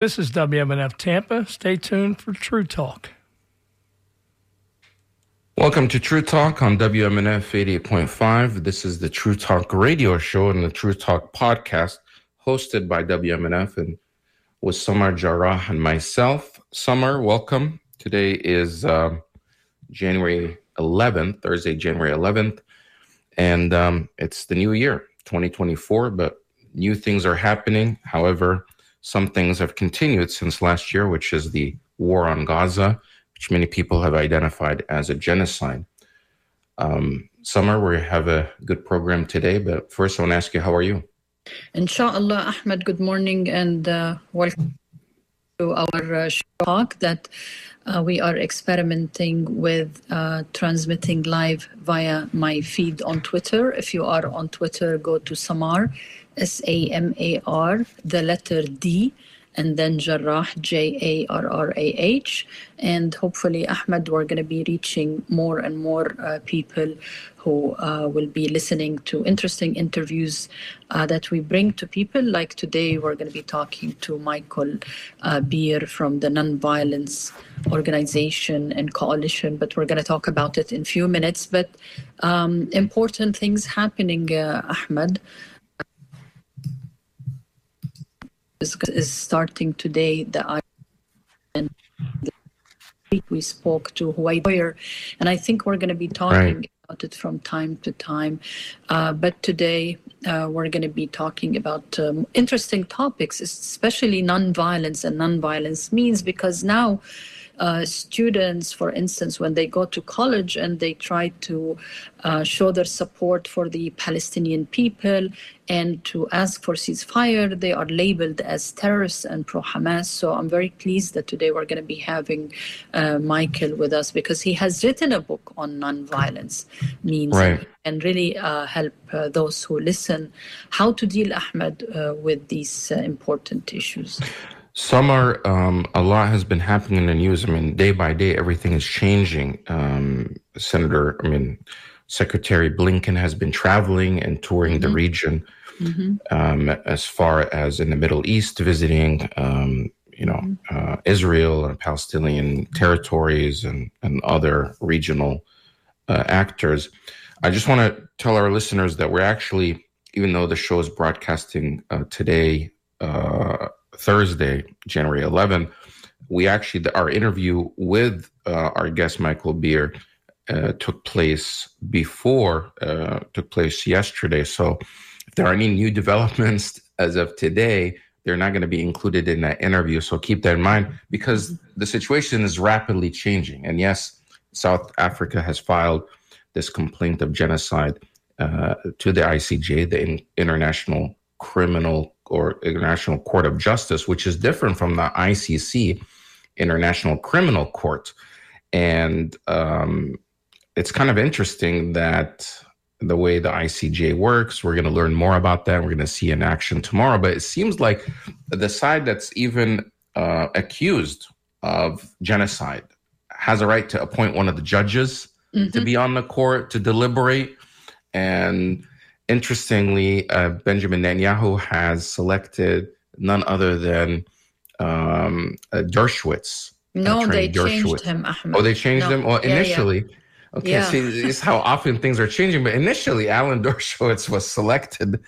This is WMNF Tampa. Stay tuned for True Talk. Welcome to True Talk on WMNF 88.5. This is the True Talk radio show and the True Talk podcast hosted by WMNF and with Samar Jarrah and myself. Summer, welcome. Today is uh, January 11th, Thursday, January 11th, and um, it's the new year, 2024, but new things are happening. However, some things have continued since last year, which is the war on Gaza which many people have identified as a genocide. Um, Samar, we have a good program today, but first I want to ask you, how are you? Inshallah, Ahmed, good morning and uh, welcome to our uh, talk that uh, we are experimenting with uh, transmitting live via my feed on Twitter. If you are on Twitter, go to Samar, S A M A R, the letter D and then Jarrah, J A R R A H. And hopefully, Ahmed, we're going to be reaching more and more uh, people who uh, will be listening to interesting interviews uh, that we bring to people. Like today, we're going to be talking to Michael uh, Beer from the Nonviolence Organization and Coalition, but we're going to talk about it in a few minutes. But um, important things happening, uh, Ahmed. Is, is starting today. The and we spoke to Hawaii lawyer, and I think we're going to be talking right. about it from time to time. Uh, but today uh, we're going to be talking about um, interesting topics, especially nonviolence and nonviolence means, because now uh, students, for instance, when they go to college and they try to uh, show their support for the Palestinian people and to ask for ceasefire, they are labeled as terrorists and pro Hamas. So I'm very pleased that today we're going to be having uh, Michael with us because he has written a book on nonviolence means right. and really uh, help uh, those who listen how to deal, Ahmed, uh, with these important issues. Samar, um, a lot has been happening in the news. I mean, day by day, everything is changing. Um, Senator, I mean, Secretary Blinken has been traveling and touring mm-hmm. the region, mm-hmm. um, as far as in the Middle East, visiting, um, you know, mm-hmm. uh, Israel and Palestinian territories and, and other regional uh, actors. I just want to tell our listeners that we're actually, even though the show is broadcasting uh, today, uh, Thursday, January 11th, we actually, our interview with uh, our guest, Michael Beer, uh, took place before, uh, took place yesterday. So if there are any new developments as of today, they're not going to be included in that interview. So keep that in mind because the situation is rapidly changing. And yes, South Africa has filed this complaint of genocide uh, to the ICJ, the International Criminal or International Court of Justice, which is different from the ICC, International Criminal Court. And um, it's kind of interesting that the way the ICJ works, we're going to learn more about that. We're going to see in action tomorrow. But it seems like the side that's even uh, accused of genocide has a right to appoint one of the judges mm-hmm. to be on the court to deliberate. And interestingly, uh, Benjamin Netanyahu has selected none other than um, uh, Dershowitz. No, they Dershowitz. changed him, Ahmed. Oh, they changed no. him? Well, initially. Yeah. Okay, yeah. see, this is how often things are changing. But initially, Alan Dershowitz was selected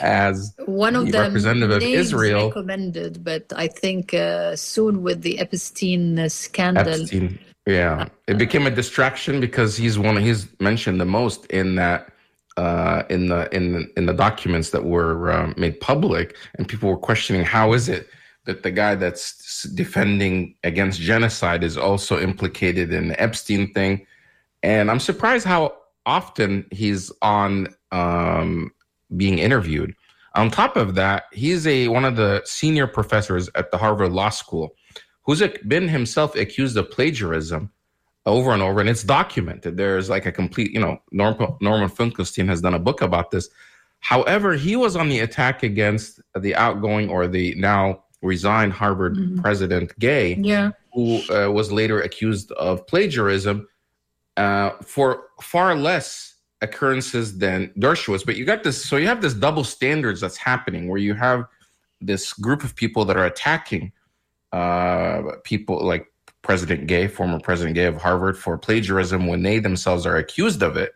as one of the representative of Israel. Recommended, but I think uh, soon with the Epstein scandal, Epstein, yeah, it became a distraction because he's one. He's mentioned the most in that uh, in the in in the documents that were uh, made public, and people were questioning how is it that the guy that's defending against genocide is also implicated in the Epstein thing, and I'm surprised how often he's on um, being interviewed. On top of that, he's a one of the senior professors at the Harvard Law School, who's been himself accused of plagiarism over and over, and it's documented. There's like a complete, you know, Norm, Norman Finkelstein has done a book about this. However, he was on the attack against the outgoing or the now resigned Harvard mm-hmm. president Gay, yeah. who uh, was later accused of plagiarism uh, for far less occurrences than Dershowitz. But you got this, so you have this double standards that's happening where you have this group of people that are attacking uh, people like President Gay, former President Gay of Harvard, for plagiarism when they themselves are accused of it.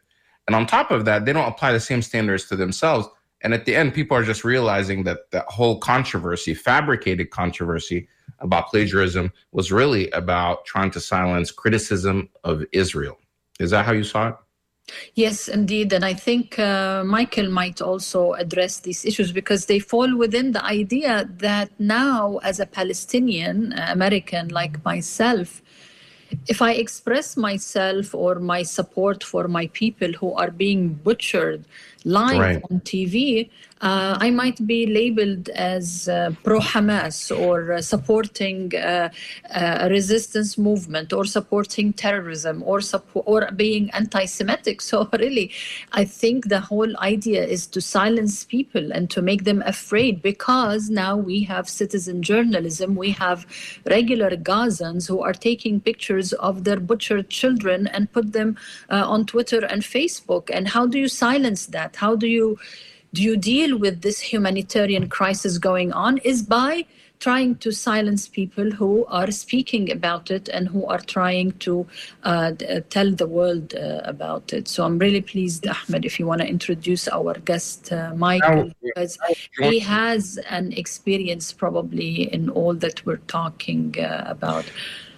And on top of that, they don't apply the same standards to themselves. And at the end, people are just realizing that that whole controversy, fabricated controversy about plagiarism, was really about trying to silence criticism of Israel. Is that how you saw it? Yes, indeed. And I think uh, Michael might also address these issues because they fall within the idea that now, as a Palestinian uh, American like myself, if I express myself or my support for my people who are being butchered live right. on TV, uh, I might be labeled as uh, pro Hamas or uh, supporting uh, uh, a resistance movement or supporting terrorism or support, or being anti Semitic. So, really, I think the whole idea is to silence people and to make them afraid because now we have citizen journalism, we have regular Gazans who are taking pictures of their butchered children and put them uh, on Twitter and Facebook. And how do you silence that? How do you you deal with this humanitarian crisis going on is by trying to silence people who are speaking about it and who are trying to uh, uh, tell the world uh, about it. So I'm really pleased, Ahmed, if you want to introduce our guest, uh, Michael, because he has an experience probably in all that we're talking uh, about.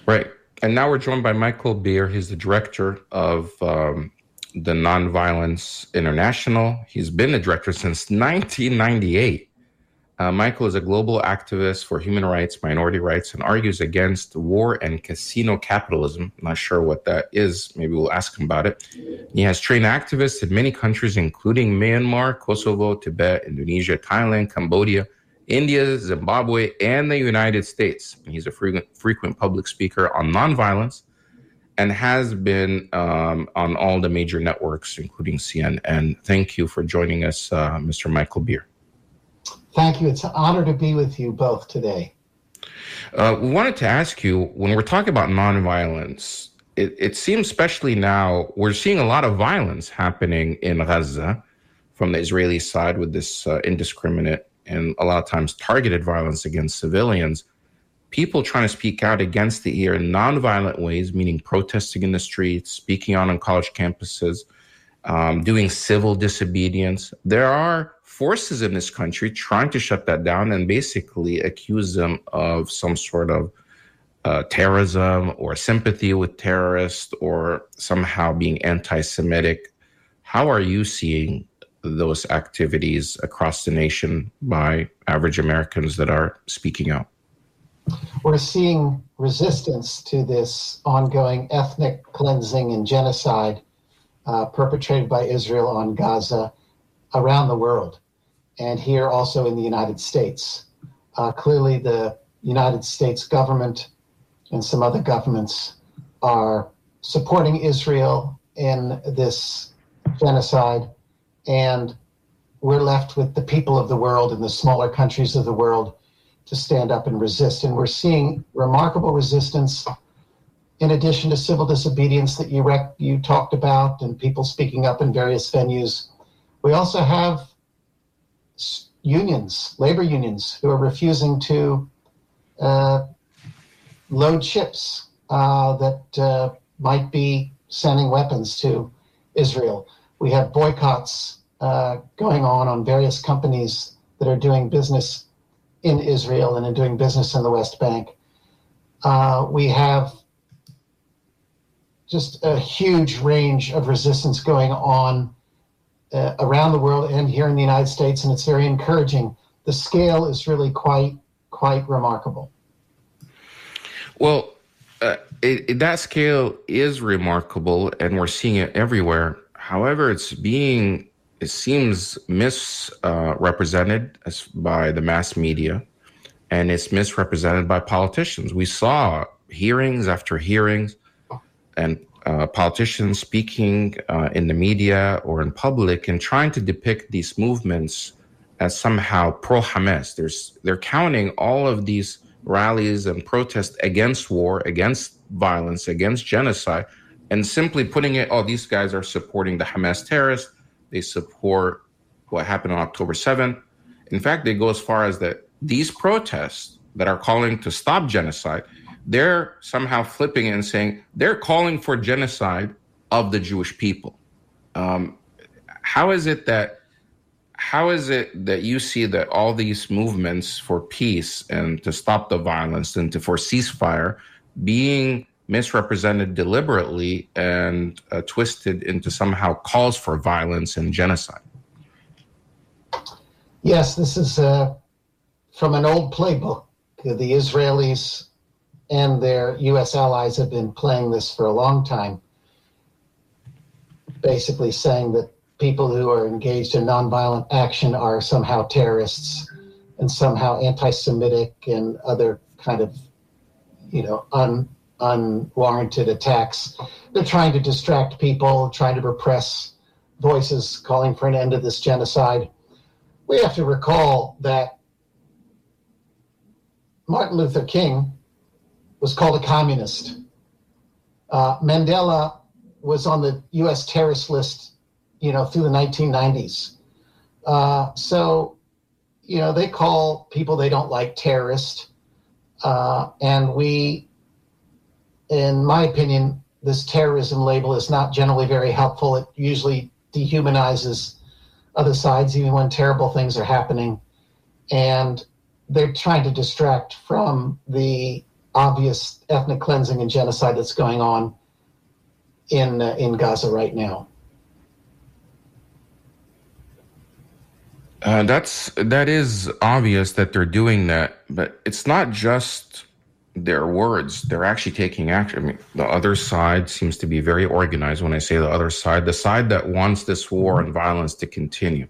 Right. And now we're joined by Michael Beer. He's the director of um, the Nonviolence International. He's been a director since 1998. Uh, Michael is a global activist for human rights, minority rights, and argues against war and casino capitalism. Not sure what that is. Maybe we'll ask him about it. He has trained activists in many countries, including Myanmar, Kosovo, Tibet, Indonesia, Thailand, Cambodia, India, Zimbabwe, and the United States. He's a frequent, frequent public speaker on nonviolence and has been um, on all the major networks, including CNN. Thank you for joining us, uh, Mr. Michael Beer. Thank you. It's an honor to be with you both today. Uh, we wanted to ask you when we're talking about nonviolence, it, it seems, especially now, we're seeing a lot of violence happening in Gaza from the Israeli side with this uh, indiscriminate and a lot of times targeted violence against civilians people trying to speak out against the ear in nonviolent ways, meaning protesting in the streets, speaking out on college campuses, um, doing civil disobedience. There are forces in this country trying to shut that down and basically accuse them of some sort of uh, terrorism or sympathy with terrorists or somehow being anti Semitic. How are you seeing those activities across the nation by average Americans that are speaking out? We're seeing resistance to this ongoing ethnic cleansing and genocide uh, perpetrated by Israel on Gaza around the world, and here also in the United States. Uh, clearly, the United States government and some other governments are supporting Israel in this genocide, and we're left with the people of the world and the smaller countries of the world to stand up and resist. And we're seeing remarkable resistance in addition to civil disobedience that you rec- you talked about and people speaking up in various venues. We also have unions, labor unions, who are refusing to uh, load ships uh, that uh, might be sending weapons to Israel. We have boycotts uh, going on on various companies that are doing business in Israel and in doing business in the West Bank. Uh, we have just a huge range of resistance going on uh, around the world and here in the United States, and it's very encouraging. The scale is really quite quite remarkable. Well, uh, it, that scale is remarkable, and we're seeing it everywhere. However, it's being it seems misrepresented uh, by the mass media and it's misrepresented by politicians. We saw hearings after hearings and uh, politicians speaking uh, in the media or in public and trying to depict these movements as somehow pro Hamas. They're counting all of these rallies and protests against war, against violence, against genocide, and simply putting it, oh, these guys are supporting the Hamas terrorists they support what happened on October 7th. In fact, they go as far as that these protests that are calling to stop genocide, they're somehow flipping it and saying they're calling for genocide of the Jewish people. Um, how is it that how is it that you see that all these movements for peace and to stop the violence and to for ceasefire being misrepresented deliberately and uh, twisted into somehow calls for violence and genocide? Yes, this is uh, from an old playbook. The Israelis and their U.S. allies have been playing this for a long time, basically saying that people who are engaged in nonviolent action are somehow terrorists and somehow anti-Semitic and other kind of, you know, un, unwarranted attacks. They're trying to distract people, trying to repress voices calling for an end to this genocide. We have to recall that Martin Luther King was called a communist. Uh, Mandela was on the U.S. terrorist list, you know, through the 1990s. Uh, so, you know, they call people they don't like terrorist, uh, and we, in my opinion, this terrorism label is not generally very helpful. It usually dehumanizes other sides, even when terrible things are happening, and they're trying to distract from the obvious ethnic cleansing and genocide that's going on in uh, in Gaza right now. Uh, that's that is obvious that they're doing that, but it's not just their words. They're actually taking action. I mean, the other side seems to be very organized. When I say the other side, the side that wants this war and violence to continue,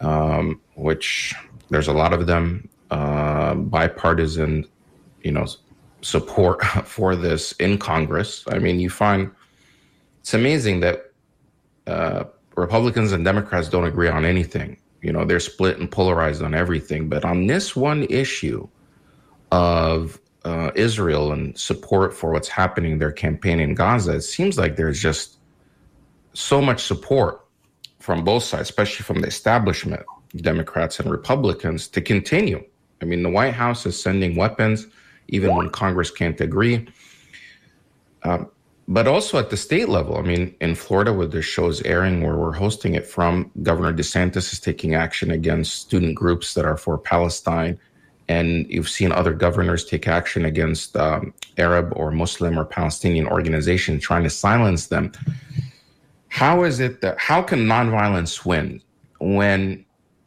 um, which there's a lot of them, uh, bipartisan you know support for this in Congress. I mean, you find it's amazing that uh, Republicans and Democrats don't agree on anything. You know, they're split and polarized on everything. But on this one issue of uh, Israel and support for what's happening in their campaign in Gaza, it seems like there's just so much support from both sides, especially from the establishment, Democrats and Republicans, to continue. I mean, the White House is sending weapons even when Congress can't agree. Um, but also at the state level, I mean, in Florida, where the show is airing, where we're hosting it from, Governor DeSantis is taking action against student groups that are for Palestine. And you've seen other governors take action against um, Arab or Muslim or Palestinian organizations trying to silence them. How is it that, how can nonviolence win when,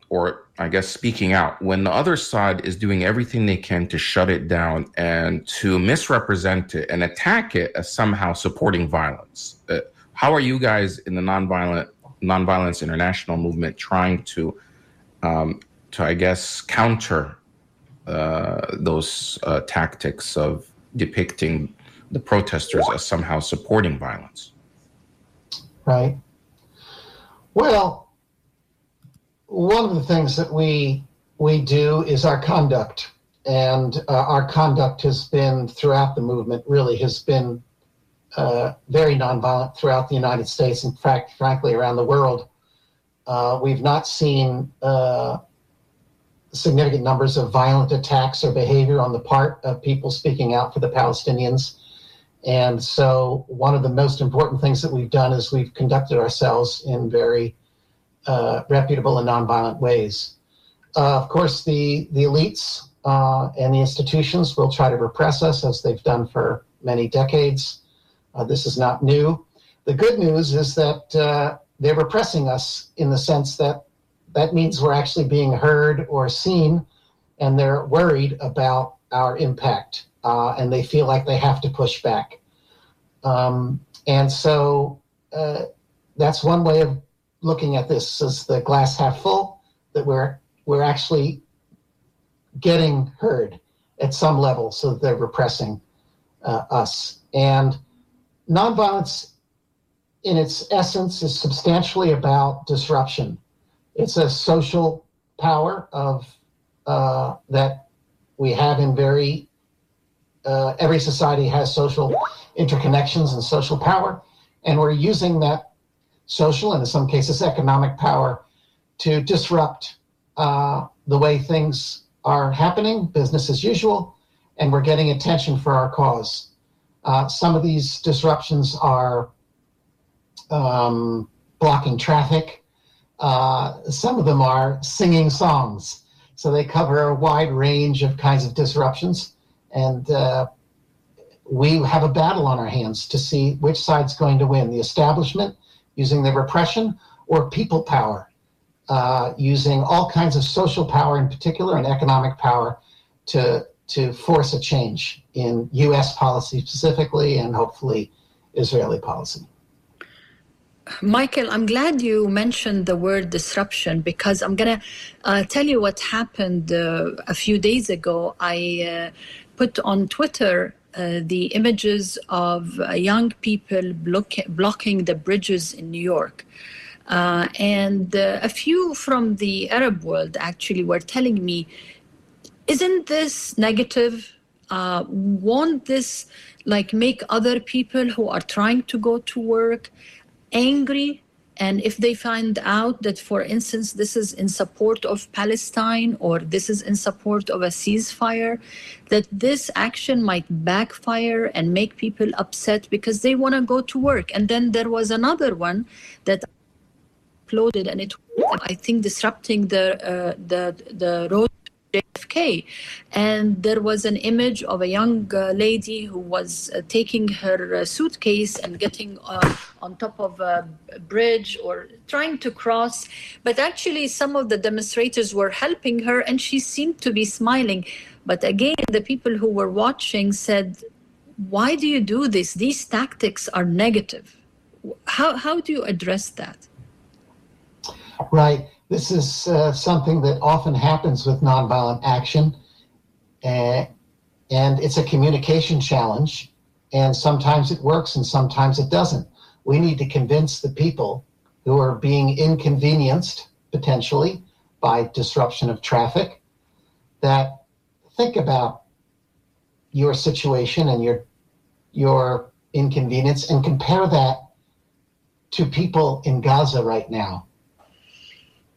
or I guess, speaking out when the other side is doing everything they can to shut it down and to misrepresent it and attack it as somehow supporting violence. Uh, how are you guys in the nonviolent nonviolence international movement trying to, um, to I guess, counter those uh, tactics of depicting the protesters as somehow supporting violence? Right. Well, one of the things that we we do is our conduct, and uh, our conduct has been throughout the movement. Really, has been uh, very nonviolent throughout the United States. In fact, frankly, around the world, uh, we've not seen uh, significant numbers of violent attacks or behavior on the part of people speaking out for the Palestinians. And so, one of the most important things that we've done is we've conducted ourselves in very uh, reputable and nonviolent ways. Uh, of course, the, the elites uh, and the institutions will try to repress us as they've done for many decades. Uh, this is not new. The good news is that uh, they're repressing us in the sense that that means we're actually being heard or seen, and they're worried about our impact, uh, and they feel like they have to push back. Um, and so that's one way of looking at this as the glass half full, that we're we're actually getting heard at some level, so they're repressing uh, us. And nonviolence, in its essence, is substantially about disruption. It's a social power of uh, that we have in very uh, every society has social interconnections and social power, and we're using that social and in some cases economic power to disrupt uh, the way things are happening, business as usual, and we're getting attention for our cause. Uh, some of these disruptions are um, blocking traffic. Uh, some of them are singing songs. So they cover a wide range of kinds of disruptions. And uh, we have a battle on our hands to see which side's going to win the establishment using the repression or people power uh, using all kinds of social power in particular and economic power to to force a change in U.S. policy specifically and hopefully Israeli policy. Michael, I'm glad you mentioned the word disruption because I'm going to uh, tell you what happened uh, a few days ago. I uh, put on Twitter uh, the images of uh, young people block- blocking the bridges in New York. Uh, and a few from the Arab world actually were telling me isn't this negative? Uh, won't this like make other people who are trying to go to work angry? And if they find out that, for instance, this is in support of Palestine or this is in support of a ceasefire, that this action might backfire and make people upset because they want to go to work. And then there was another one that uploaded, and it, I think, disrupting the uh, the the road JFK. And there was an image of a young uh, lady who was uh, taking her uh, suitcase and getting on top of a bridge or trying to cross. But actually, some of the demonstrators were helping her and she seemed to be smiling. But again, the people who were watching said, Why do you do this? These tactics are negative. How, how do you address that? Right. This is uh, something that often happens with nonviolent action, uh, and it's a communication challenge. And sometimes it works and sometimes it doesn't. We need to convince the people who are being inconvenienced potentially by disruption of traffic that think about your situation and your your inconvenience and compare that to people in Gaza right now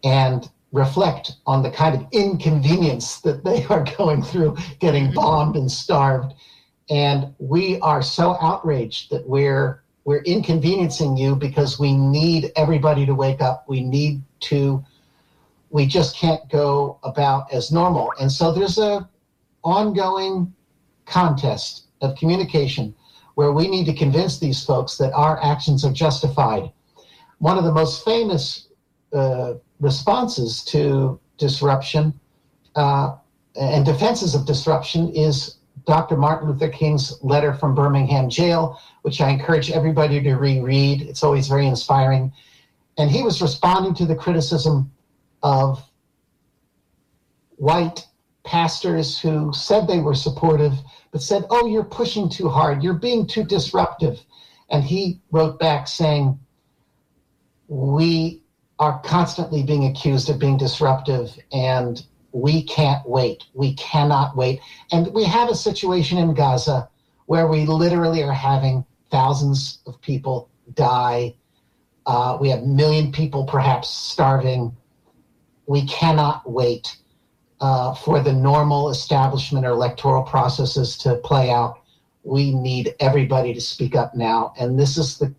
and reflect on the kind of inconvenience that they are going through, getting mm-hmm. bombed and starved. And we are so outraged that we're we're inconveniencing you because we need everybody to wake up. We need to we just can't go about as normal. And so there's a ongoing contest of communication where we need to convince these folks that our actions are justified. One of the most famous uh, responses to disruption uh, and defenses of disruption is Dr. Martin Luther King's letter from Birmingham jail, which I encourage everybody to reread. It's always very inspiring. And he was responding to the criticism of white pastors who said they were supportive, but said, Oh, you're pushing too hard, you're being too disruptive. And he wrote back saying, We are constantly being accused of being disruptive and we can't wait. We cannot wait. And we have a situation in Gaza where we literally are having thousands of people die. Uh, we have a million people perhaps starving. We cannot wait uh, for the normal establishment or electoral processes to play out. We need everybody to speak up now, and this is the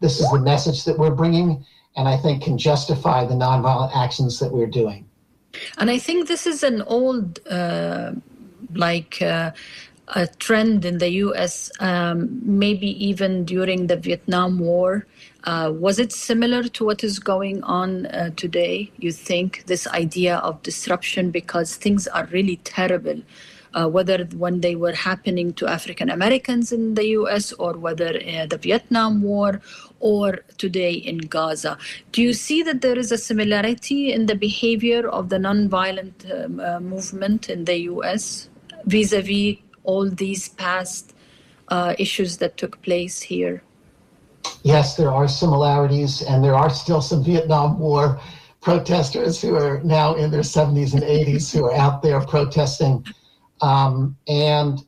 this is the message that we're bringing and I think can justify the nonviolent actions that we're doing. And I think this is an old, uh, like, uh, a trend in the US, um, maybe even during the Vietnam War. Uh, was it similar to what is going on uh, today? You think this idea of disruption because things are really terrible uh, whether when they were happening to African Americans in the US or whether uh, the Vietnam War or today in Gaza. Do you see that there is a similarity in the behavior of the nonviolent um, uh, movement in the US vis a vis all these past uh, issues that took place here? Yes, there are similarities, and there are still some Vietnam War protesters who are now in their 70s and 80s who are out there protesting um, and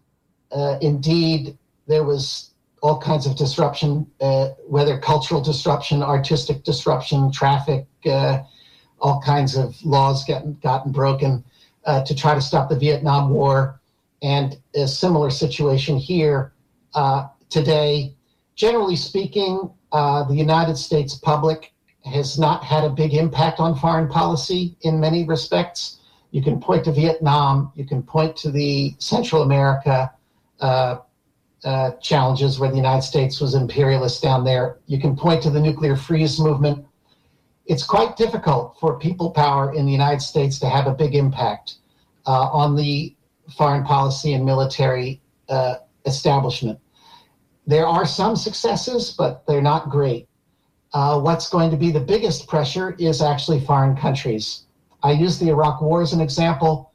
uh, indeed, there was all kinds of disruption, uh, whether cultural disruption, artistic disruption, traffic, uh, all kinds of laws getting gotten broken. uh, to try to stop the Vietnam War, and a similar situation here uh, today. Generally speaking, uh, the United States public has not had a big impact on foreign policy in many respects. You can point to Vietnam, you can point to the Central America uh, challenges where the United States was imperialist down there. You can point to the nuclear freeze movement. It's quite difficult for people power in the United States to have a big impact uh, on the foreign policy and military uh, establishment. There are some successes, but they're not great. Uh, what's going to be the biggest pressure is actually foreign countries. I use the Iraq War as an example.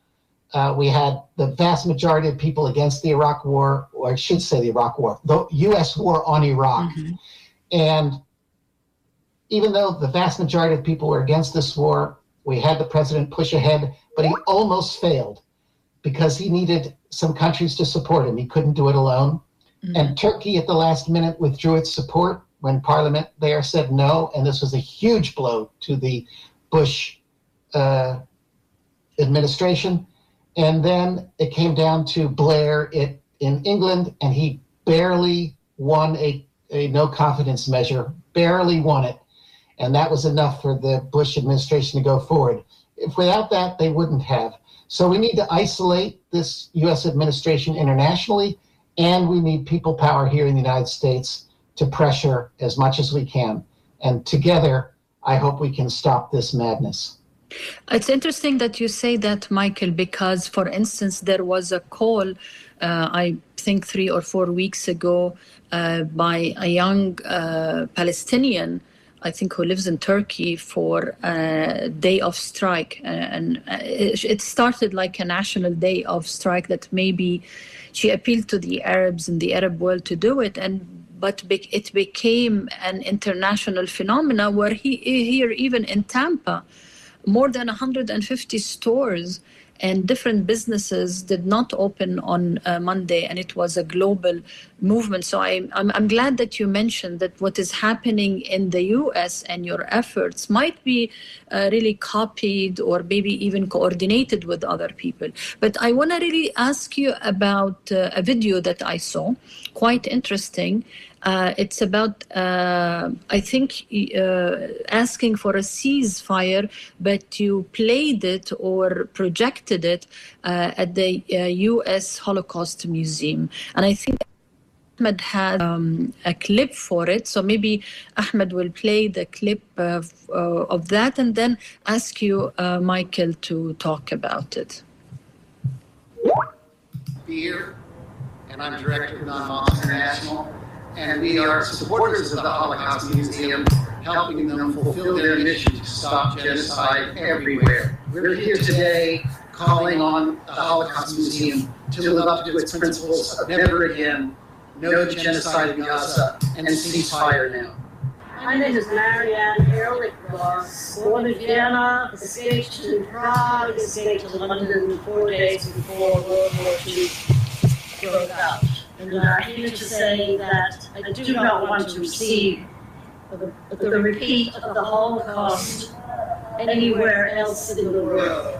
Uh, we had the vast majority of people against the Iraq War, or I should say the Iraq War, the U.S. war on Iraq. Mm-hmm. And even though the vast majority of people were against this war, we had the president push ahead, but he almost failed because he needed some countries to support him. He couldn't do it alone. Mm-hmm. And Turkey at the last minute withdrew its support when Parliament there said no. And this was a huge blow to the Bush uh, administration. And then it came down to Blair it, in England, and he barely won a, a no confidence measure, barely won it. And that was enough for the Bush administration to go forward. If without that, they wouldn't have. So we need to isolate this U.S. administration internationally, and we need people power here in the United States to pressure as much as we can. And together, I hope we can stop this madness. It's interesting that you say that, Michael, because, for instance, there was a call, uh, I think three or four weeks ago, uh, by a young uh, Palestinian, I think, who lives in Turkey for a day of strike. and uh, it started like a national day of strike that maybe she appealed to the Arabs in the Arab world to do it. And but it became an international phenomena where he here even in Tampa more than 150 stores and different businesses did not open on uh, Monday, and it was a global movement. So I, I'm, I'm glad that you mentioned that what is happening in the US and your efforts might be uh, really copied or maybe even coordinated with other people. But I want to really ask you about uh, a video that I saw, quite interesting. Uh, it's about, uh, I think, uh, asking for a ceasefire, but you played it or projected it uh, at the U.S. Uh, Holocaust Museum. And I think Ahmed has um, a clip for it. So maybe Ahmed will play the clip of, uh, of that and then ask you, Michael, to talk about it. Here, and I'm director of Non-Violence International and we are supporters of the Holocaust Museum, helping them fulfill their mission to stop genocide everywhere. We're here today calling on the Holocaust Museum to live up to its principles of never again, no genocide in Gaza, and ceasefire now. My name is Marianne Ehrlich Voss, born in Vienna, escaped to Prague, escaped to London four days before World War II broke out. And I'm here to say that I do not want to receive the, the repeat of the Holocaust anywhere else in the world.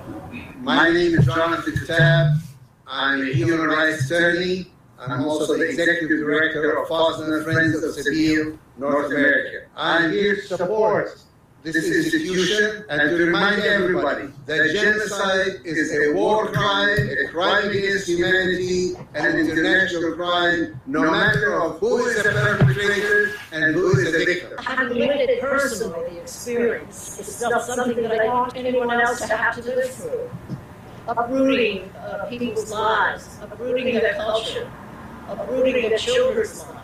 My name is Jonathan Kuttab. I'm a human rights attorney. I'm also the executive director of FOSNA Friends of Sabeel, North America. I'm here to support this institution and to remind everybody that genocide is a war crime, a crime against humanity, and an international crime, no matter of who is the perpetrator and who is the victim. I've lived it personally, the experience. It's not something that I don't want anyone else to have to live through. Uprooting uh, people's lives, uprooting their culture, uprooting their children's lives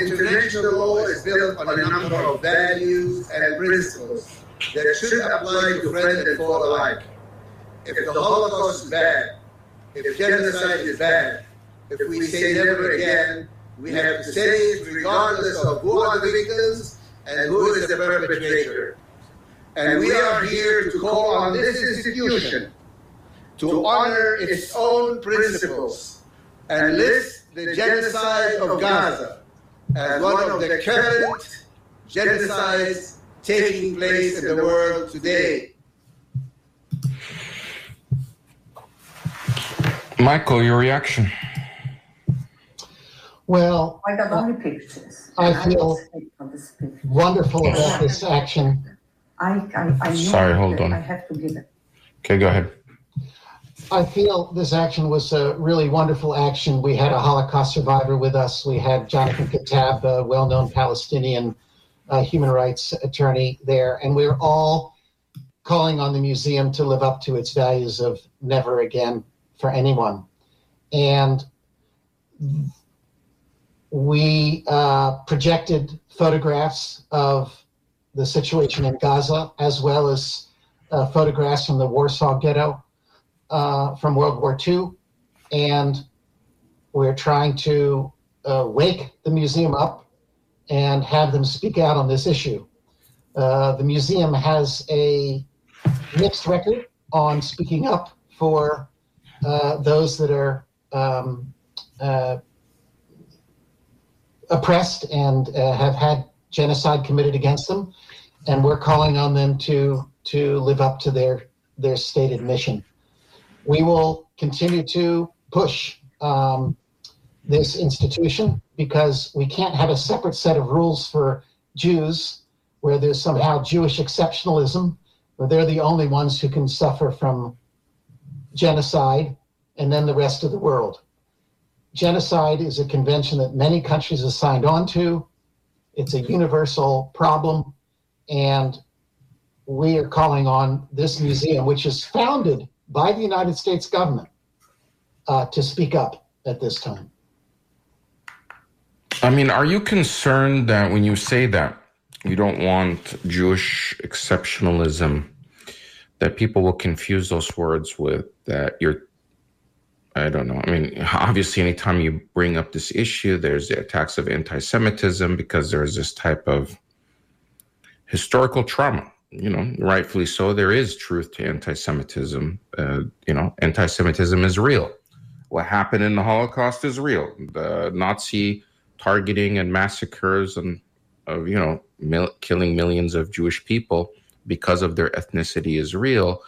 international law is built on a number of values and principles that should apply to friend and foe alike. If the Holocaust is bad, if genocide is bad, if we say never again, we have to say it regardless of who are the victims and who is the perpetrator. And we are here to call on this institution to honor its own principles and list the genocide of Gaza as one of the current genocides taking place in the world today. Michael, your reaction? Well, I got all the pictures. I feel will speak on this picture. wonderful about this action. I, I, I Sorry, hold on. I have to give it. Okay, go ahead. I feel this action was a really wonderful action. We had a Holocaust survivor with us. We had Jonathan Kuttab, a well known Palestinian uh, human rights attorney, there. And we were all calling on the museum to live up to its values of never again for anyone. And we uh, projected photographs of the situation in Gaza, as well as uh, photographs from the Warsaw Ghetto uh, from World War II, and we're trying to uh, wake the museum up and have them speak out on this issue. Uh, the museum has a mixed record on speaking up for uh, those that are um, uh, oppressed and uh, have had genocide committed against them, and we're calling on them to to live up to their their stated mission we will continue to push um, this institution because we can't have a separate set of rules for Jews where there's somehow Jewish exceptionalism, where they're the only ones who can suffer from genocide and then the rest of the world. Genocide is a convention that many countries have signed on to. It's a universal problem. And we are calling on this museum, which is founded by the United States government uh, to speak up at this time. I mean, are you concerned that when you say that you don't want Jewish exceptionalism, that people will confuse those words with that you're, I don't know. I mean, obviously, anytime you bring up this issue, there's the attacks of anti Semitism because there's this type of historical trauma. You know, rightfully so. There is truth to anti Semitism. Uh, you know, anti Semitism is real. What happened in the Holocaust is real. The Nazi targeting and massacres and of you know mil- killing millions of Jewish people because of their ethnicity is real.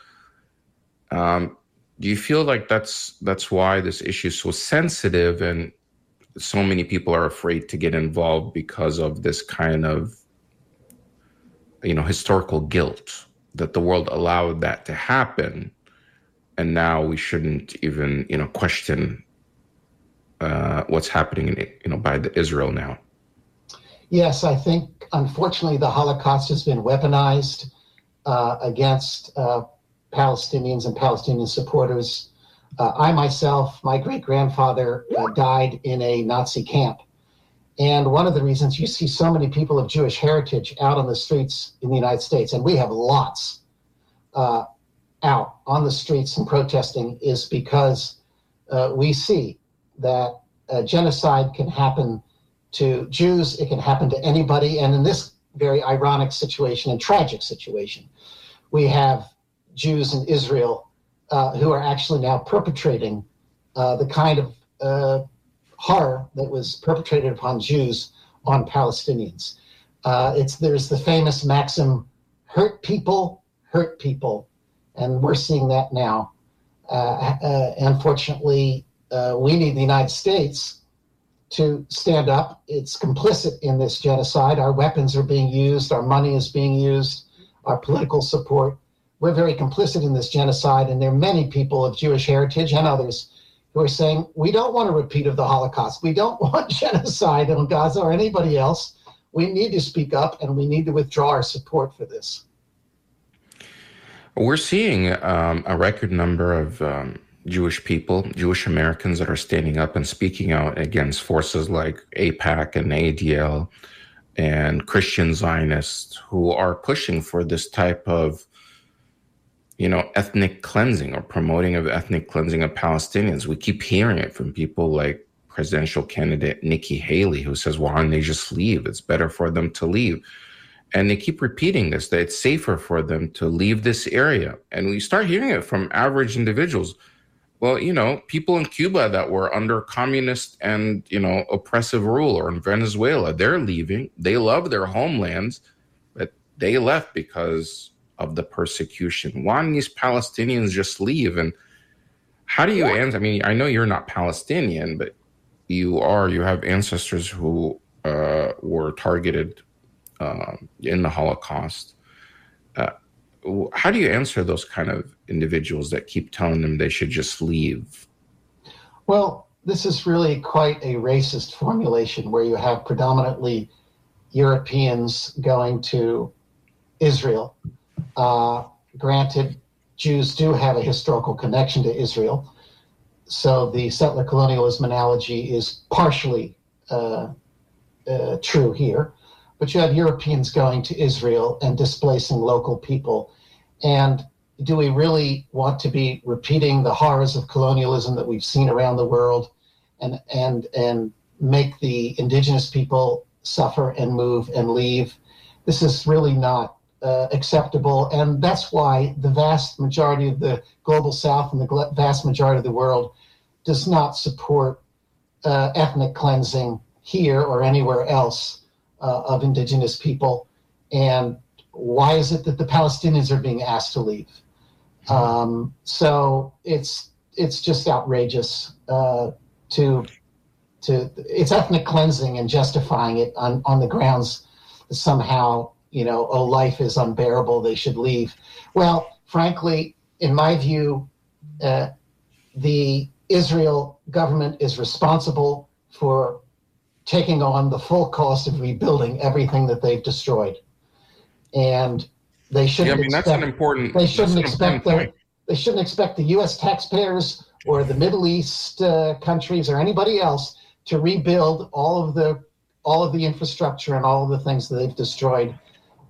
Um, do you feel like that's that's why this issue is so sensitive and so many people are afraid to get involved because of this kind of you know historical guilt that the world allowed that to happen and now we shouldn't even you know question uh, what's happening in you know by the Israel now. Yes, I think unfortunately the Holocaust has been weaponized uh, against uh, Palestinians and Palestinian supporters. Uh, I myself, my great grandfather uh, died in a Nazi camp. And one of the reasons you see so many people of Jewish heritage out on the streets in the United States, and we have lots uh, out on the streets and protesting, is because uh, we see that uh, genocide can happen to Jews, it can happen to anybody. And in this very ironic situation and tragic situation, we have Jews in Israel uh, who are actually now perpetrating uh, the kind of horror that was perpetrated upon Jews on Palestinians. Uh, it's there's the famous maxim, "Hurt people, hurt people," and we're seeing that now. Uh, uh, unfortunately, uh, we need the United States to stand up. It's complicit in this genocide. Our weapons are being used, our money is being used, our political support. We're very complicit in this genocide, and there are many people of Jewish heritage and others who are saying, we don't want a repeat of the Holocaust. We don't want genocide on Gaza or anybody else. We need to speak up and we need to withdraw our support for this. We're seeing um, a record number of um, Jewish people, Jewish Americans that are standing up and speaking out against forces like AIPAC and ADL and Christian Zionists who are pushing for this type of, you know, ethnic cleansing or promoting of ethnic cleansing of Palestinians. We keep hearing it from people like presidential candidate Nikki Haley, who says, why don't they just leave? It's better for them to leave. And they keep repeating this, that it's safer for them to leave this area. And we start hearing it from average individuals. Well, you know, people in Cuba that were under communist and, you know, oppressive rule or in Venezuela, they're leaving. They love their homelands, but they left because of the persecution. Why don't these Palestinians just leave? And How do you answer? I mean, I know you're not Palestinian, but you are. You have ancestors who uh, were targeted uh, in the Holocaust. Uh, how do you answer those kind of individuals that keep telling them they should just leave? Well, this is really quite a racist formulation where you have predominantly Europeans going to Israel. Uh, granted, Jews do have a historical connection to Israel. So the settler colonialism analogy is partially uh, uh, true here. But you have Europeans going to Israel and displacing local people. And do we really want to be repeating the horrors of colonialism that we've seen around the world and, and, and make the indigenous people suffer and move and leave? This is really not uh, acceptable. And that's why the vast majority of the global south and the vast majority of the world does not support uh, ethnic cleansing here or anywhere else uh, of indigenous people. And why is it that the Palestinians are being asked to leave? Um, so it's it's just outrageous uh, to to it's ethnic cleansing and justifying it on, on the grounds that somehow you know, oh, life is unbearable, they should leave. Well, frankly, in my view, uh, the Israel government is responsible for taking on the full cost of rebuilding everything that they've destroyed. And they shouldn't yeah, I mean, expect, that's an important they shouldn't expect the, they shouldn't expect the US taxpayers or the Middle East uh, countries or anybody else to rebuild all of the all of the infrastructure and all of the things that they've destroyed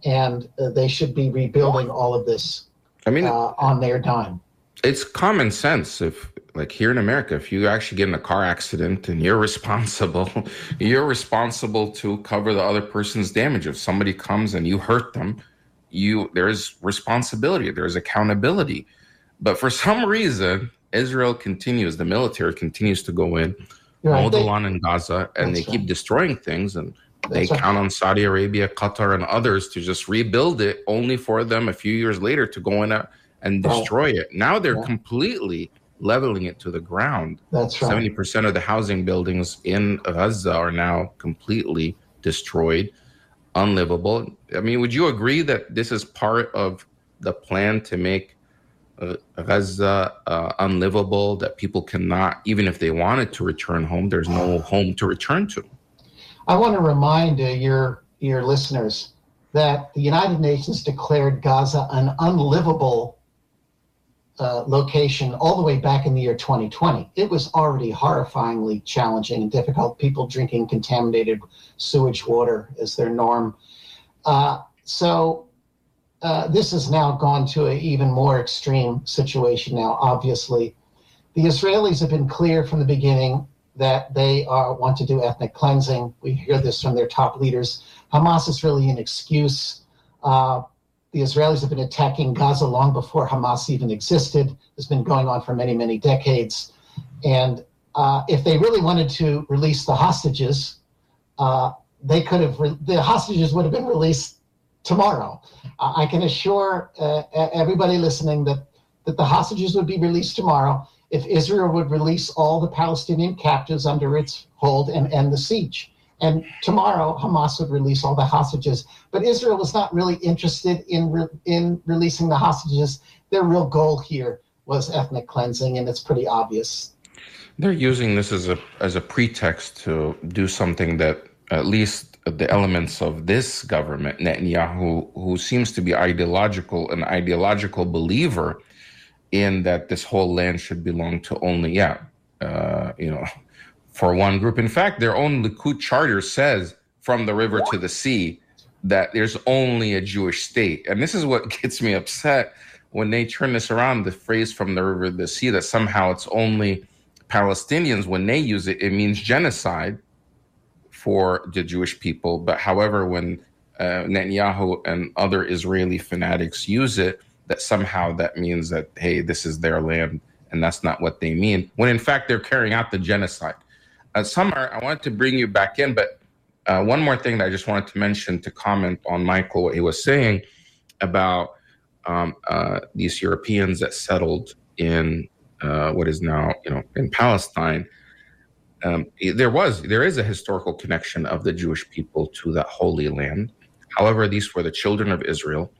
and uh, they should be rebuilding all of this. I mean, uh, on their dime. It's common sense. If like here in America, if you actually get in a car accident and you're responsible, you're responsible to cover the other person's damage. If somebody comes and you hurt them, you there is responsibility, there's accountability. But for some reason, Israel continues, the military continues to go in, right. mow the lawn in Gaza, and they right. keep destroying things. And they count on Saudi Arabia, Qatar, and others to just rebuild it, only for them a few years later to go in and destroy it. Now they're yeah. completely leveling it to the ground. That's right. Seventy percent of the housing buildings in Gaza are now completely destroyed, unlivable. I mean, would you agree that this is part of the plan to make uh, Gaza uh, unlivable? That people cannot, even if they wanted to return home, there's no home to return to. I want to remind uh, your your listeners that the United Nations declared Gaza an unlivable uh, location all the way back in the year 2020. It was already horrifyingly challenging and difficult. People drinking contaminated sewage water is their norm. Uh, so uh, this has now gone to an even more extreme situation. Now, obviously, the Israelis have been clear from the beginning that they are, want to do ethnic cleansing. We hear this from their top leaders. Hamas is really an excuse. Uh, the Israelis have been attacking Gaza long before Hamas even existed. It's been going on for many, many decades. And uh, if they really wanted to release the hostages, uh, they could have, re- the hostages would have been released tomorrow. I can assure uh, everybody listening that, that the hostages would be released tomorrow if Israel would release all the Palestinian captives under its hold and end the siege. And tomorrow, Hamas would release all the hostages. But Israel was not really interested in, re- in releasing the hostages. Their real goal here was ethnic cleansing, and it's pretty obvious. They're using this as a as a pretext to do something that at least the elements of this government, Netanyahu, who seems to be ideological, an ideological believer in that this whole land should belong to only, yeah, uh, you know, for one group. In fact, their own Likud charter says from the river to the sea that there's only a Jewish state. And this is what gets me upset when they turn this around the phrase from the river to the sea that somehow it's only Palestinians. When they use it, it means genocide for the Jewish people. But however, when uh, Netanyahu and other Israeli fanatics use it, that somehow that means that hey this is their land and that's not what they mean when in fact they're carrying out the genocide. Uh, Samar i wanted to bring you back in but uh, one more thing that i just wanted to mention to comment on michael what he was saying about um, uh, these europeans that settled in uh, what is now you know in Palestine, um, there was there is a historical connection of the Jewish people to that holy land. However, these were the children of Israel,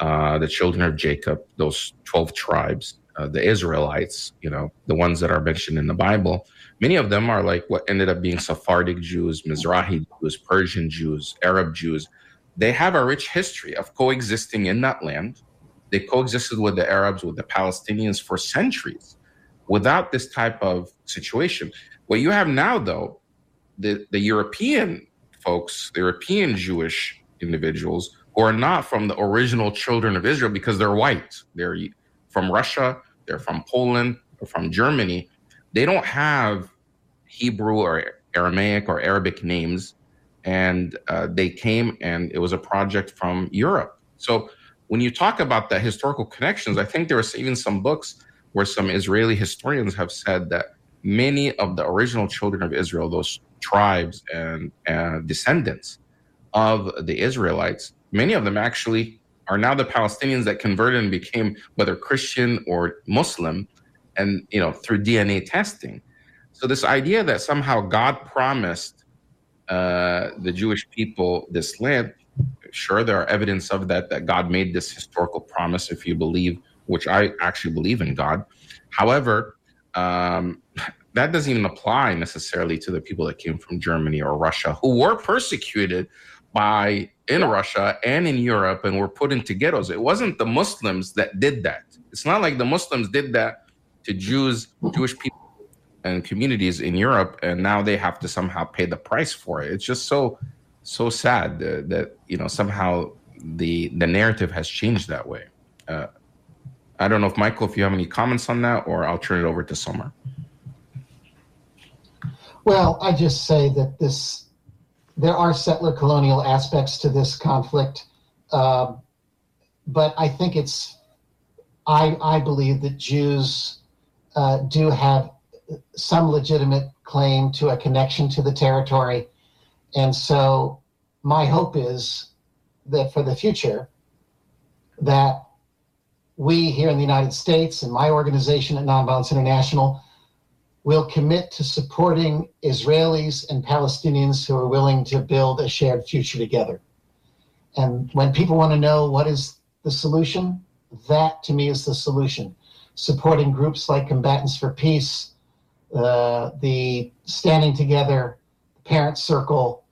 uh, the children of Jacob, those twelve tribes, uh, the Israelites. You know, the ones that are mentioned in the Bible. Many of them are like what ended up being Sephardic Jews, Mizrahi Jews, Persian Jews, Arab Jews. They have a rich history of coexisting in that land. They coexisted with the Arabs, with the Palestinians for centuries without this type of situation. What you have now, though, the, the European folks, the European Jewish individuals who are not from the original children of Israel because they're white, they're from Russia, they're from Poland, or from Germany, they don't have Hebrew or Aramaic or Arabic names. And uh, they came and it was a project from Europe. So when you talk about the historical connections, I think there are even some books where some Israeli historians have said that many of the original children of Israel, those tribes and uh, descendants of the Israelites, many of them actually are now the Palestinians that converted and became whether Christian or Muslim, and you know through DNA testing. So this idea that somehow God promised uh, the Jewish people this land, sure there are evidence of that that God made this historical promise if you believe, which I actually believe in God. However, um, that doesn't even apply necessarily to the people that came from Germany or Russia who were persecuted by in Russia and in Europe and were put into ghettos. It wasn't the Muslims that did that. It's not like the Muslims did that to Jews, Jewish people and communities in Europe, and now they have to somehow pay the price for it. It's just so so sad that, that you know somehow the the narrative has changed that way. Uh, I don't know if Michael, if you have any comments on that, or I'll turn it over to Samar. Well, I just say that this there are settler colonial aspects to this conflict, uh, but I think it's I I believe that Jews uh, do have some legitimate claim to a connection to the territory, and so my hope is that for the future that we here in the United States and my organization at Nonviolence International will commit to supporting Israelis and Palestinians who are willing to build a shared future together. And when people want to know what is the solution, that to me is the solution. Supporting groups like Combatants for Peace, uh, the Standing Together, Parent Circle,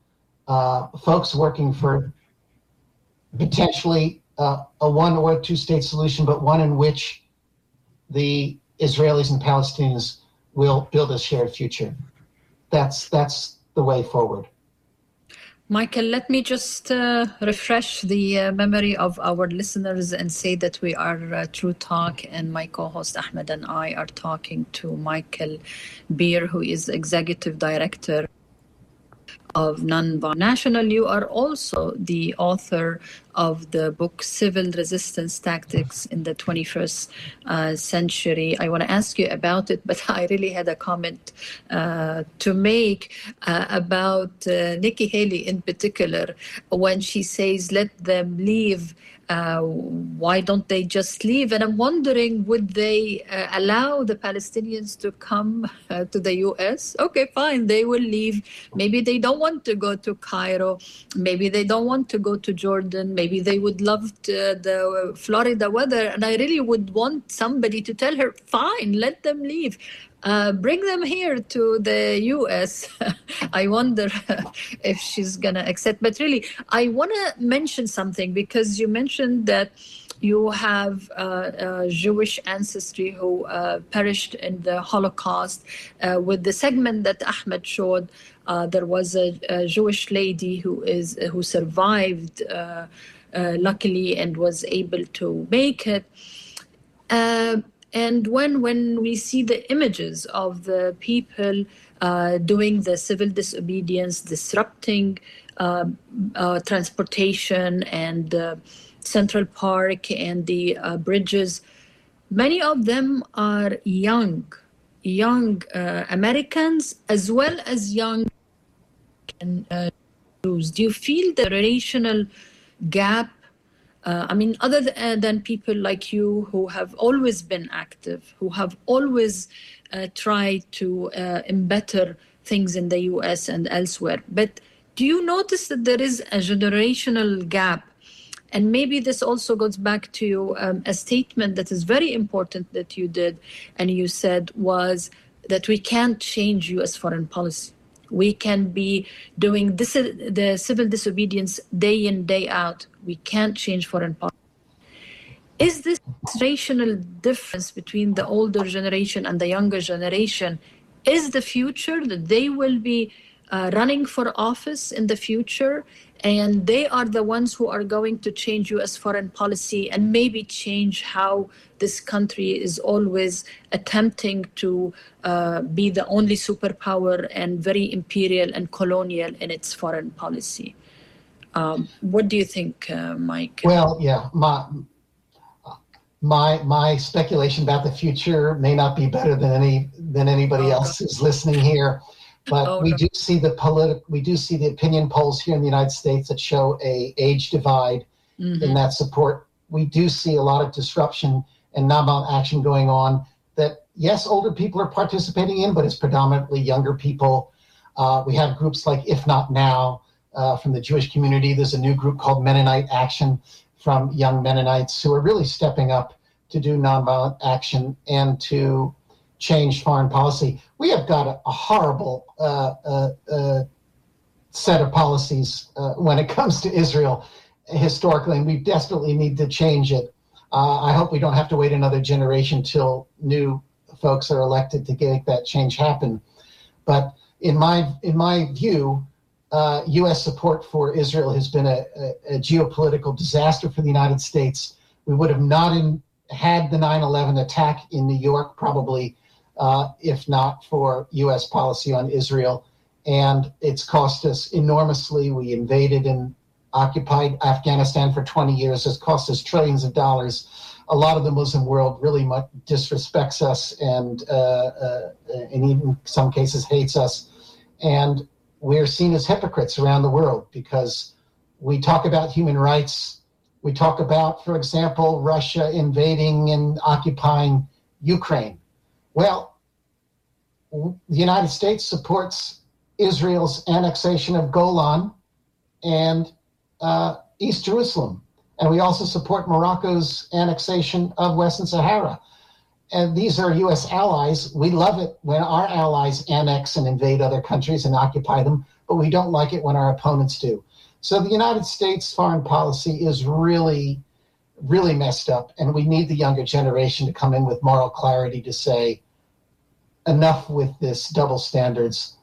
uh, folks working for potentially uh, a one or two state solution, but one in which the Israelis and Palestinians will build a shared future. That's that's the way forward. Michael, let me just uh, refresh the uh, memory of our listeners and say that we are uh, True Talk, and my co host Ahmed and I are talking to Michael Beer, who is Executive Director of Nonviolence International. You are also the author of the book Civil Resistance Tactics in the 21st uh, Century. I want to ask you about it, but I really had a comment uh, to make uh, about uh, Nikki Haley in particular when she says, let them leave uh, why don't they just leave? And I'm wondering, would they uh, allow the Palestinians to come uh, to the U.S.? Okay, fine, they will leave. Maybe they don't want to go to Cairo. Maybe they don't want to go to Jordan. Maybe they would love to, the Florida weather. And I really would want somebody to tell her, fine, let them leave. Uh, bring them here to the US. I wonder if she's going to accept. But really, I want to mention something because you mentioned that you have uh, uh, Jewish ancestry who uh, perished in the Holocaust. Uh, with the segment that Ahmed showed, uh, there was a, a, Jewish lady who is who survived luckily and was able to make it and when when we see the images of the people uh, doing the civil disobedience, disrupting uh, uh, transportation and Central Park and the uh, bridges, many of them are young, young uh, Americans as well as young Jews. Do you feel the generational gap Uh, I mean, other th- uh, than people like you who have always been active, who have always uh, tried to uh, better things in the US and elsewhere. But do you notice that there is a generational gap? And maybe this also goes back to um, a statement that is very important that you did, and you said was that we can't change US foreign policy. We can be doing this, the civil disobedience day in, day out. We can't change foreign policy. Is this generational difference between the older generation and the younger generation is the future that they will be uh, running for office in the future and they are the ones who are going to change US foreign policy and maybe change how this country is always attempting to uh, be the only superpower and very imperial and colonial in its foreign policy. Um, what do you think, uh, Mike? Well, yeah, my my my speculation about the future may not be better than any than anybody else who's listening here. But Oh, we no. do see the politic, we do see the opinion polls here in the United States that show a age divide Mhm. in that support. We do see a lot of disruption and nonviolent action going on. That yes, older people are participating in, but it's predominantly younger people. Uh, we have groups like If Not Now uh, from the Jewish community. There's a new group called Mennonite Action from young Mennonites who are really stepping up to do nonviolent action and to change foreign policy. We have got a, a horrible uh, uh, uh, set of policies uh, when it comes to Israel historically, and we desperately need to change it. Uh, I hope we don't have to wait another generation till new folks are elected to make that change happen. But in my in my view, uh, U.S. support for Israel has been a, a, a geopolitical disaster for the United States. We would have not in, had the 9/11 attack in New York probably uh, if not for U.S. policy on Israel. And it's cost us enormously. We invaded and occupied Afghanistan for 20 years. It's cost us trillions of dollars. A lot of the Muslim world really much disrespects us and, uh, uh, in even some cases, hates us. And we're seen as hypocrites around the world because we talk about human rights. We talk about, for example, Russia invading and occupying Ukraine. Well, the United States supports Israel's annexation of Golan and uh, East Jerusalem. And we also support Morocco's annexation of Western Sahara. And these are U.S. allies. We love it when our allies annex and invade other countries and occupy them, but we don't like it when our opponents do. So the United States foreign policy is really, really messed up. And we need the younger generation to come in with moral clarity to say, enough with this double standards.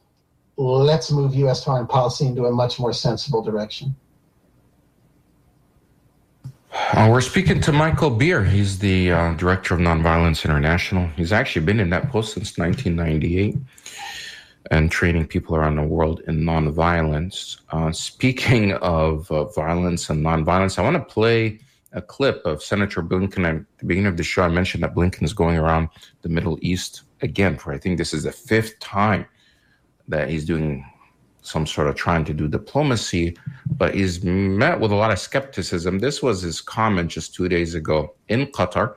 Let's move U.S. foreign policy into a much more sensible direction. Uh, we're speaking to Michael Beer. He's the uh, director of Nonviolence International. He's actually been in that post since 1998 and training people around the world in nonviolence. Uh, speaking of uh, violence and nonviolence, I want to play a clip of Senator Blinken. At the beginning of the show, I mentioned that Blinken is going around the Middle East again for I think this is the fifth time that he's doing some sort of trying to do diplomacy, but he's met with a lot of skepticism. This was his comment just two days ago in Qatar.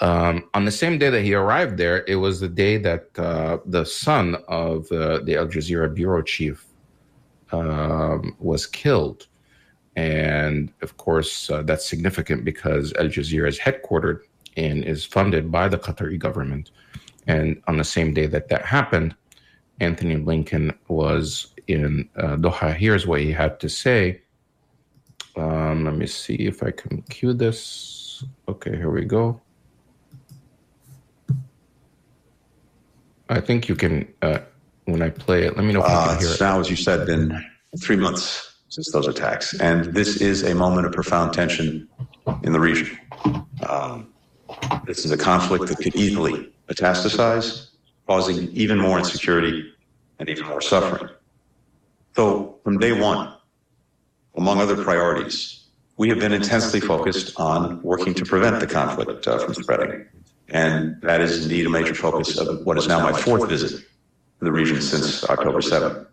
Um, on the same day that he arrived there, it was the day that uh, the son of uh, the Al Jazeera bureau chief um, was killed. And of course, uh, that's significant because Al Jazeera is headquartered and is funded by the Qatari government. And on the same day that that happened, Antony Blinken was in uh, Doha. Here's what he had to say. Um, let me see if I can cue this. Okay, here we go. I think you can, uh, when I play it, let me know if you can hear it. now, as you said, in three months since those attacks, and this is a moment of profound tension in the region. Um, this is a conflict that could easily metastasize, causing even more insecurity and even more suffering. So, from day one, among other priorities, we have been intensely focused on working to prevent the conflict uh, from spreading. And that is indeed a major focus of what is now my fourth visit to the region since October 7th.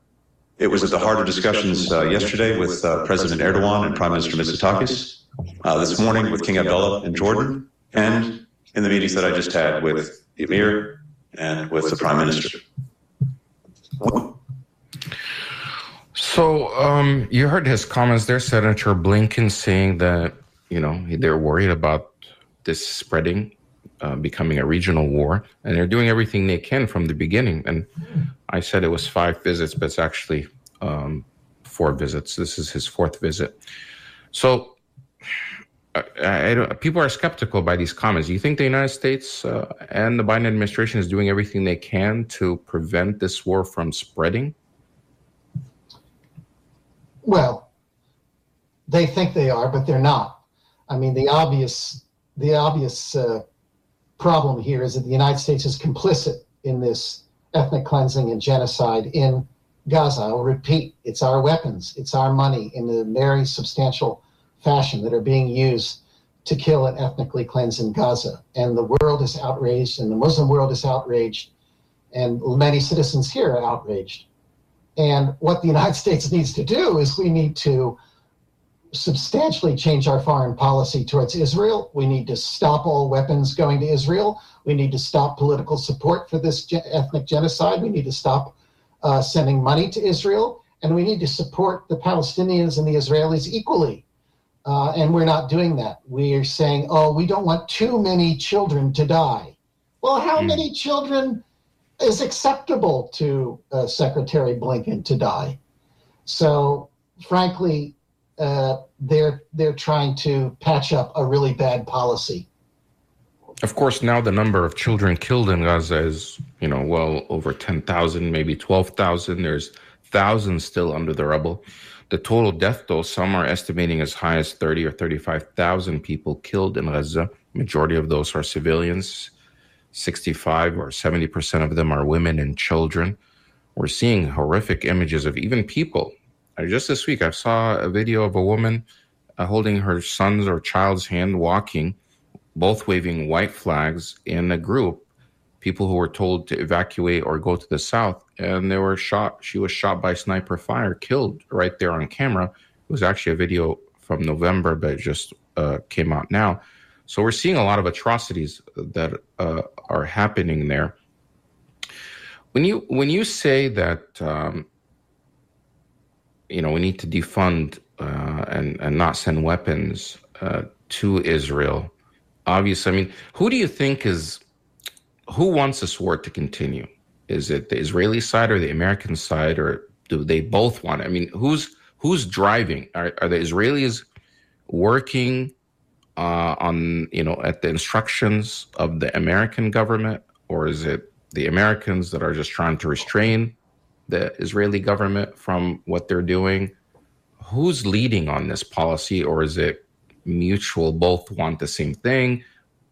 It was at the heart of discussions uh, yesterday with uh, President Erdogan and Prime Minister Mitsotakis, uh, this morning with King Abdullah in Jordan, and in the meetings that I just had with the Emir and with the Prime Minister. So um, you heard his comments there, Senator Blinken, saying that you know they're worried about this spreading, uh, becoming a regional war, and they're doing everything they can from the beginning. And I said it was five visits, but it's actually um, four visits. This is his fourth visit. So I, I people are skeptical by these comments. Do you think the United States uh, and the Biden administration is doing everything they can to prevent this war from spreading? Well, they think they are, but they're not. I mean, the obvious the obvious uh, problem here is that the United States is complicit in this ethnic cleansing and genocide in Gaza. I'll repeat: it's our weapons, it's our money in a very substantial fashion that are being used to kill and ethnically cleanse in Gaza. And the world is outraged, and the Muslim world is outraged, and many citizens here are outraged. And what the United States needs to do is we need to substantially change our foreign policy towards Israel. We need to stop all weapons going to Israel. We need to stop political support for this ge- ethnic genocide. We need to stop uh, sending money to Israel. And we need to support the Palestinians and the Israelis equally. Uh, and we're not doing that. We're saying, oh, we don't want too many children to die. Well, how Mm. many children is acceptable to uh, Secretary Blinken to die? So, frankly, uh, they're they're trying to patch up a really bad policy. Of course, now the number of children killed in Gaza is, you know, well over 10,000, maybe 12,000. There's thousands still under the rubble. The total death toll, some are estimating as high as 30 or 35,000 people killed in Gaza. Majority of those are civilians. 65 or 70% of them are women and children. We're seeing horrific images of even people. Just this week, I saw a video of a woman uh, holding her son's or child's hand walking both waving white flags in a group people who were told to evacuate or go to the south and they were shot she was shot by sniper fire killed right there on camera. It was actually a video from november but it just uh, came out now. So we're seeing a lot of atrocities that uh, are happening there. When you when you say that um, you know we need to defund uh, and and not send weapons uh, to Israel. Obviously, I mean, who do you think is who wants this war to continue? Is it the Israeli side or the American side, or do they both want it? I mean, who's who's driving? Are, are the Israelis working uh, on you know at the instructions of the American government, or is it the Americans that are just trying to restrain the Israeli government from what they're doing? Who's leading on this policy, or is it mutual? Both want the same thing,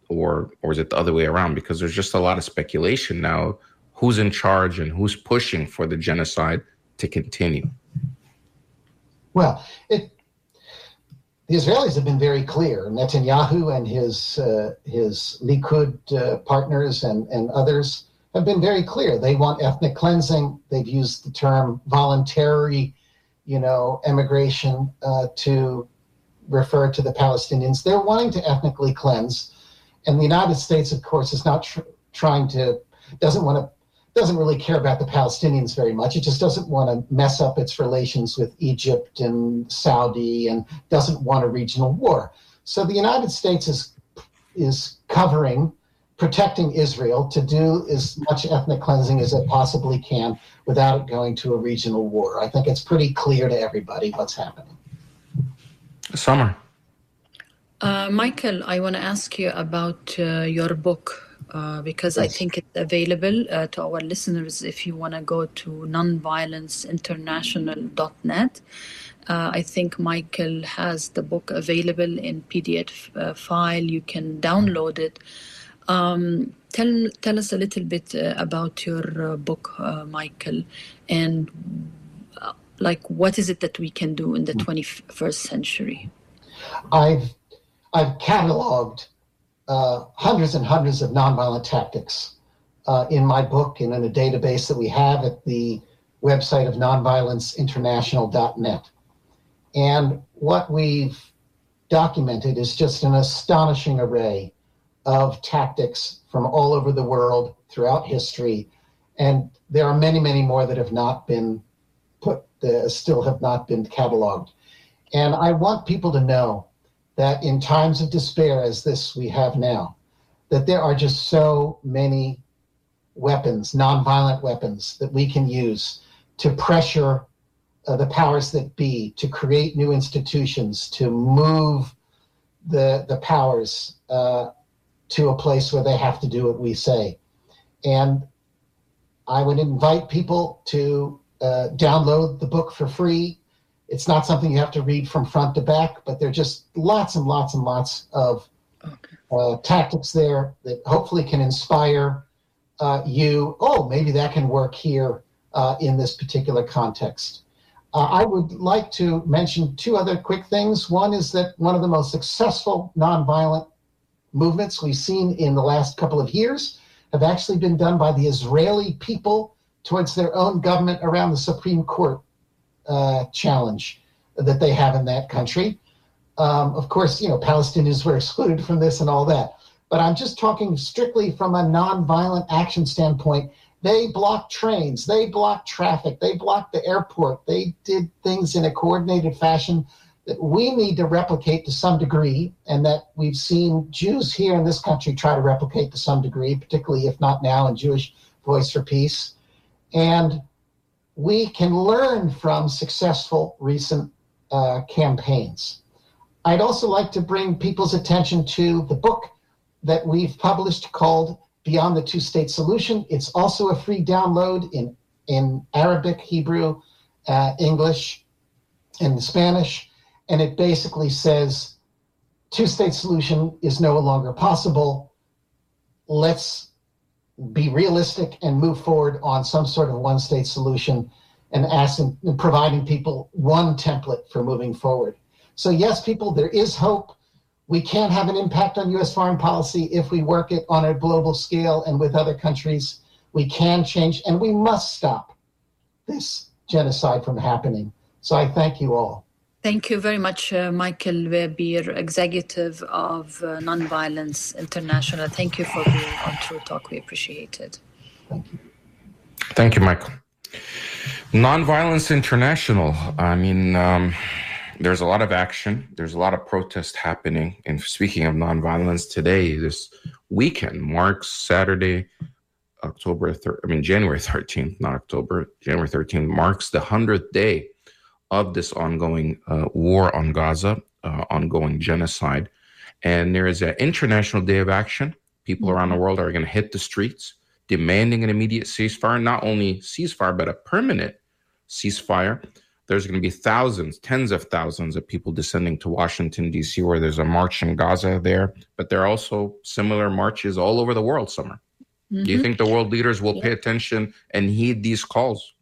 or or is it the other way around? Because there's just a lot of speculation now. Who's in charge and who's pushing for the genocide to continue? Well, it, the Israelis have been very clear. Netanyahu and his uh, his Likud uh, partners and, and others have been very clear. They want ethnic cleansing. They've used the term voluntary, you know, emigration uh, to refer to the Palestinians. They're wanting to ethnically cleanse, and the United States, of course, is not tr- trying to doesn't want to doesn't really care about the Palestinians very much. It just doesn't want to mess up its relations with Egypt and Saudi and doesn't want a regional war. So the United States is is covering protecting Israel to do as much ethnic cleansing as it possibly can without it going to a regional war. I think it's pretty clear to everybody what's happening. Samar. Uh, Michael, I want to ask you about uh, your book uh, because I think it's available uh, to our listeners if you want to go to nonviolenceinternational.net. Uh, I think Michael has the book available in PDF uh, file. You can download it. Um, tell tell us a little bit uh, about your uh, book, uh, Michael, and uh, like what is it that we can do in the 21st century? I've I've cataloged uh, hundreds and hundreds of nonviolent tactics uh, in my book and in a database that we have at the website of nonviolenceinternational.net. And what we've documented is just an astonishing array of tactics from all over the world throughout history. And there are many, many more that have not been put, uh, still have not been cataloged. And I want people to know that in times of despair, as this we have now, that there are just so many weapons, nonviolent weapons, that we can use to pressure uh, the powers that be, to create new institutions, to move the the powers uh, to a place where they have to do what we say. And I would invite people to uh, download the book for free. It's not something you have to read from front to back, but there are just lots and lots and lots of Okay. uh, tactics there that hopefully can inspire uh, you. Oh, maybe that can work here uh, in this particular context. Uh, I would like to mention two other quick things. One is that one of the most successful nonviolent movements we've seen in the last couple of years have actually been done by the Israeli people towards their own government around the Supreme Court uh, challenge that they have in that country. Um, of course, you know, Palestinians were excluded from this and all that. But I'm just talking strictly from a nonviolent action standpoint. They blocked trains, they blocked traffic, they blocked the airport, they did things in a coordinated fashion that we need to replicate to some degree, and that we've seen Jews here in this country try to replicate to some degree, particularly if not now in Jewish Voice for Peace. And we can learn from successful recent uh, campaigns. I'd also like to bring people's attention to the book that we've published called Beyond the Two State Solution. It's also a free download in, in Arabic, Hebrew, uh, English, and Spanish. And it basically says two state solution is no longer possible. Let's be realistic and move forward on some sort of one state solution and asking, providing people one template for moving forward. So, yes, people, there is hope. We can have an impact on US foreign policy if we work it on a global scale and with other countries. We can change, and we must stop this genocide from happening. So, I thank you all. Thank you very much, uh, Michael Weber, Executive of uh, Nonviolence International. Thank you for being on True Talk. We appreciate it. Thank you, Michael. Nonviolence International. I mean, um, there's a lot of action. There's a lot of protest happening. And speaking of nonviolence, today, this weekend marks Saturday, October, I mean, January 13th, not October, January 13th marks the 100th day of this ongoing uh, war on Gaza, uh, ongoing genocide. And there is an international day of action. People around the world are going to hit the streets demanding an immediate ceasefire, not only ceasefire, but a permanent ceasefire. There's going to be thousands, tens of thousands of people descending to Washington, D.C., where there's a march in Gaza there. But there are also similar marches all over the world, Samar. Do you think the world leaders will pay attention and heed these calls?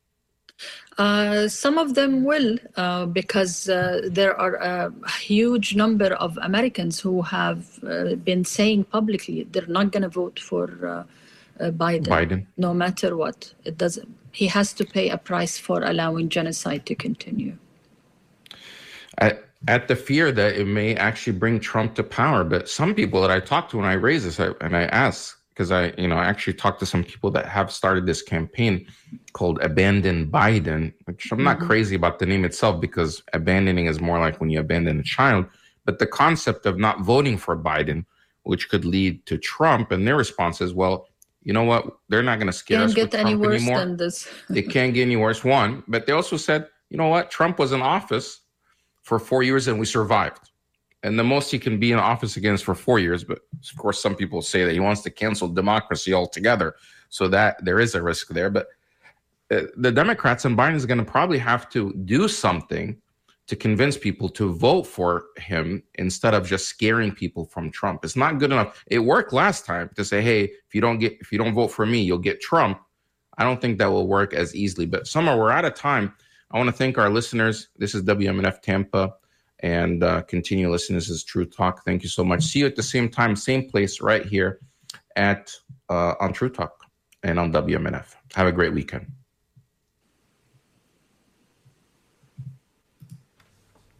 Uh, some of them will, uh, because uh, there are a huge number of Americans who have uh, been saying publicly they're not going to vote for uh, Biden, Biden. no matter what. It doesn't. He has to pay a price for allowing genocide to continue. at, at the fear that it may actually bring Trump to power. But some people that I talk to when I raise this, I, and I asked, because I, you know, I actually talked to some people that have started this campaign called Abandon Biden, which I'm not mm-hmm. crazy about the name itself because abandoning is more like when you abandon a child. But the concept of not voting for Biden, which could lead to Trump, and their response is, well, you know what? They're not going to scare Can't us with get any Trump worse anymore than this. it can't get any worse. One, but they also said, you know what? Trump was in office for four years and we survived. And the most he can be in office against for four years. But of course, some people say that he wants to cancel democracy altogether. So that there is a risk there. But uh, the Democrats and Biden is going to probably have to do something to convince people to vote for him instead of just scaring people from Trump. It's not good enough. It worked last time to say, "Hey, if you don't get if you don't vote for me, you'll get Trump." I don't think that will work as easily. But Samar, we're out of time. I want to thank our listeners. This is WMNF Tampa, and uh, continue listening. This is True Talk. Thank you so much. See you at the same time, same place, right here at uh, on True Talk and on WMNF. Have a great weekend.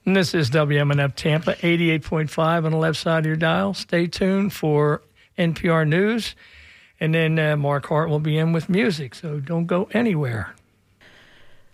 This is WMNF Tampa 88.5 on the left side of your dial. Stay tuned for NPR News. And then uh, Mark Hart will be in with music, so don't go anywhere.